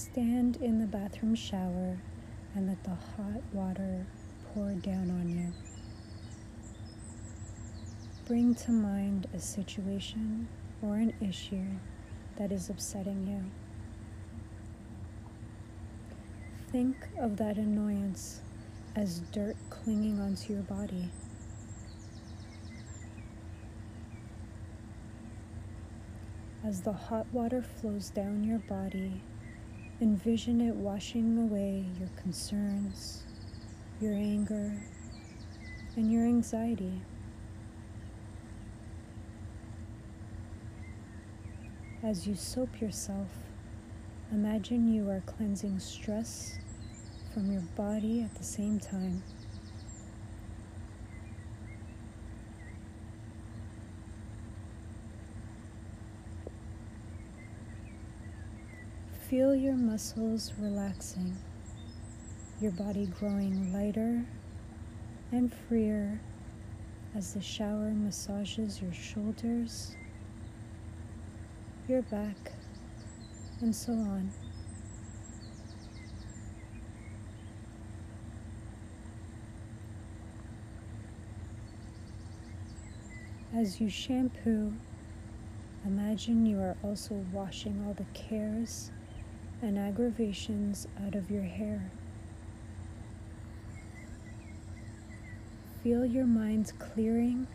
Stand in the bathroom shower and let the hot water pour down on you. Bring to mind a situation or an issue that is upsetting you. Think of that annoyance as dirt clinging onto your body. As the hot water flows down your body, envision it washing away your concerns, your anger, and your anxiety. As you soap yourself, imagine you are cleansing stress from your body at the same time. Feel your muscles relaxing, your body growing lighter and freer as the shower massages your shoulders your back, and so on. As you shampoo, imagine you are also washing all the cares and aggravations out of your hair. Feel your mind clearing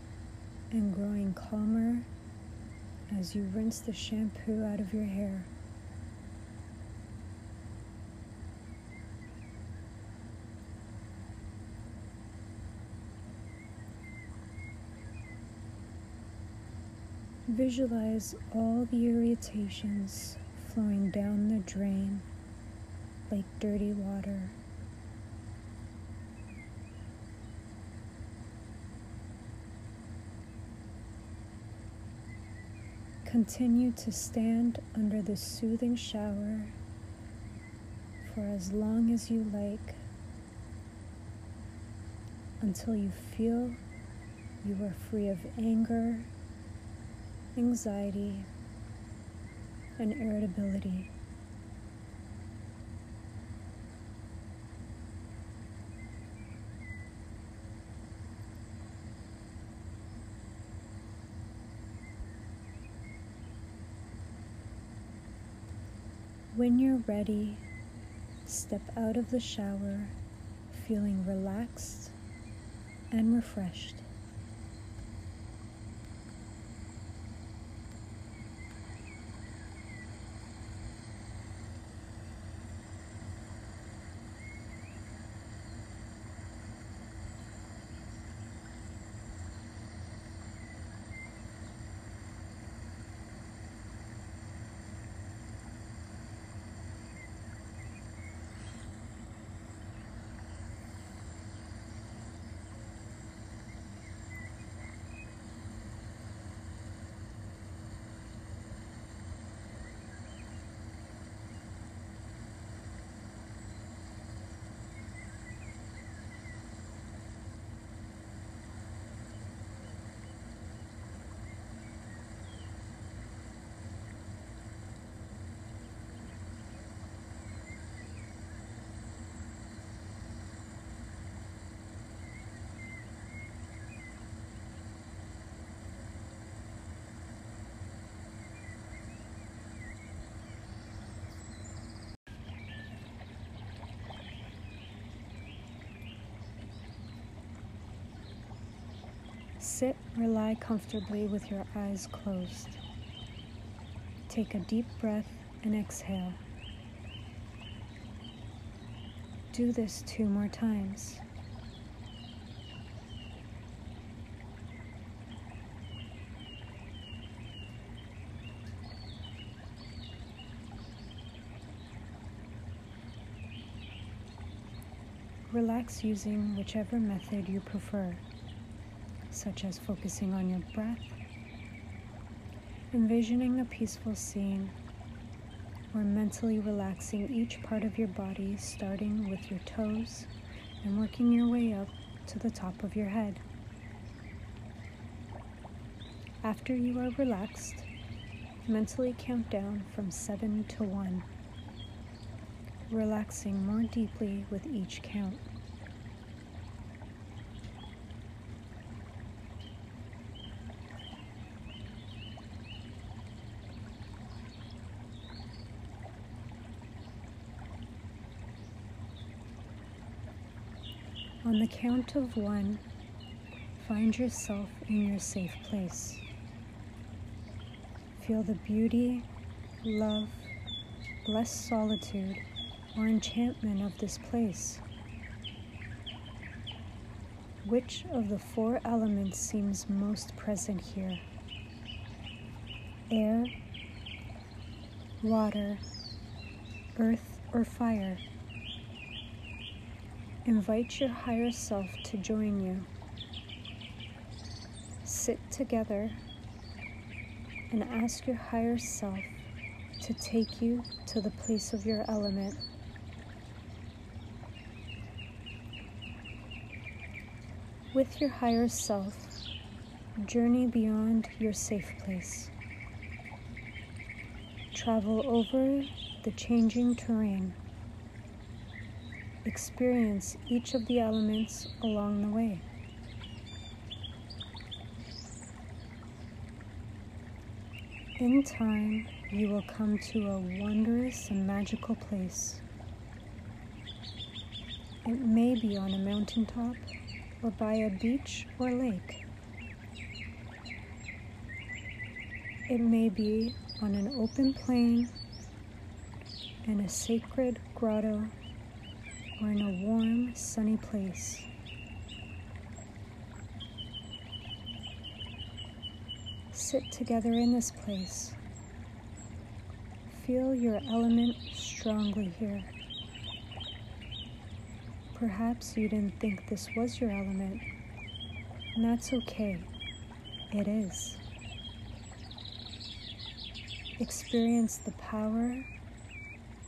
and growing calmer as you rinse the shampoo out of your hair. Visualize all the irritations flowing down the drain like dirty water. Continue to stand under the soothing shower for as long as you like until you feel you are free of anger, anxiety, and irritability. When you're ready, step out of the shower feeling relaxed and refreshed. Sit or lie comfortably with your eyes closed. Take a deep breath and exhale. Do this two more times. Relax using whichever method you prefer such as focusing on your breath, envisioning a peaceful scene, or mentally relaxing each part of your body, starting with your toes and working your way up to the top of your head. After you are relaxed, mentally count down from seven to one. relaxing more deeply with each count. On the count of one, find yourself in your safe place. Feel the beauty, love, blessed solitude, or enchantment of this place. Which of the four elements seems most present here? Air, water, earth, or fire? Invite your higher self to join you. Sit together and ask your higher self to take you to the place of your element. With your higher self, journey beyond your safe place. Travel over the changing terrain experience each of the elements along the way. In time, you will come to a wondrous and magical place. It may be on a mountaintop or by a beach or lake. It may be on an open plain in a sacred grotto or in a warm, sunny place. Sit together in this place. Feel your element strongly here. Perhaps you didn't think this was your element, and that's okay. It is. Experience the power,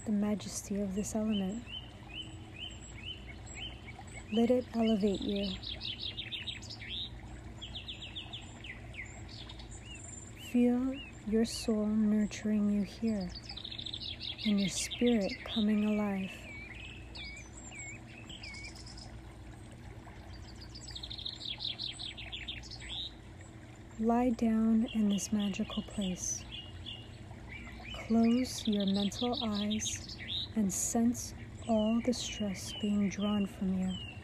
the majesty of this element. Let it elevate you. Feel your soul nurturing you here and your spirit coming alive. Lie down in this magical place. Close your mental eyes and sense all the stress being drawn from you.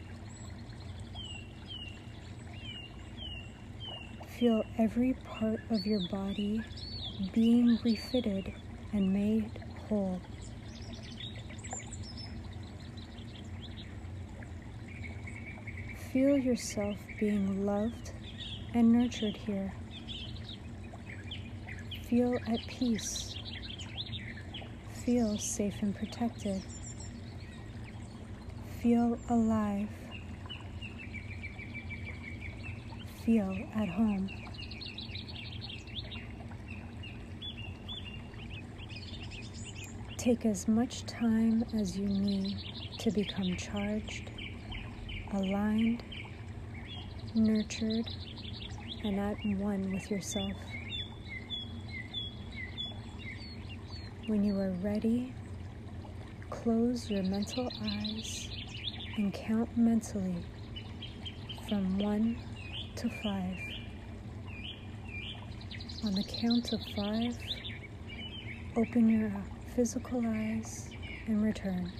Feel every part of your body being refitted and made whole. Feel yourself being loved and nurtured here. Feel at peace. Feel safe and protected. Feel alive. Feel at home. Take as much time as you need to become charged, aligned, nurtured, and at one with yourself. When you are ready, close your mental eyes and count mentally from one to five. On the count of five, open your physical eyes and return.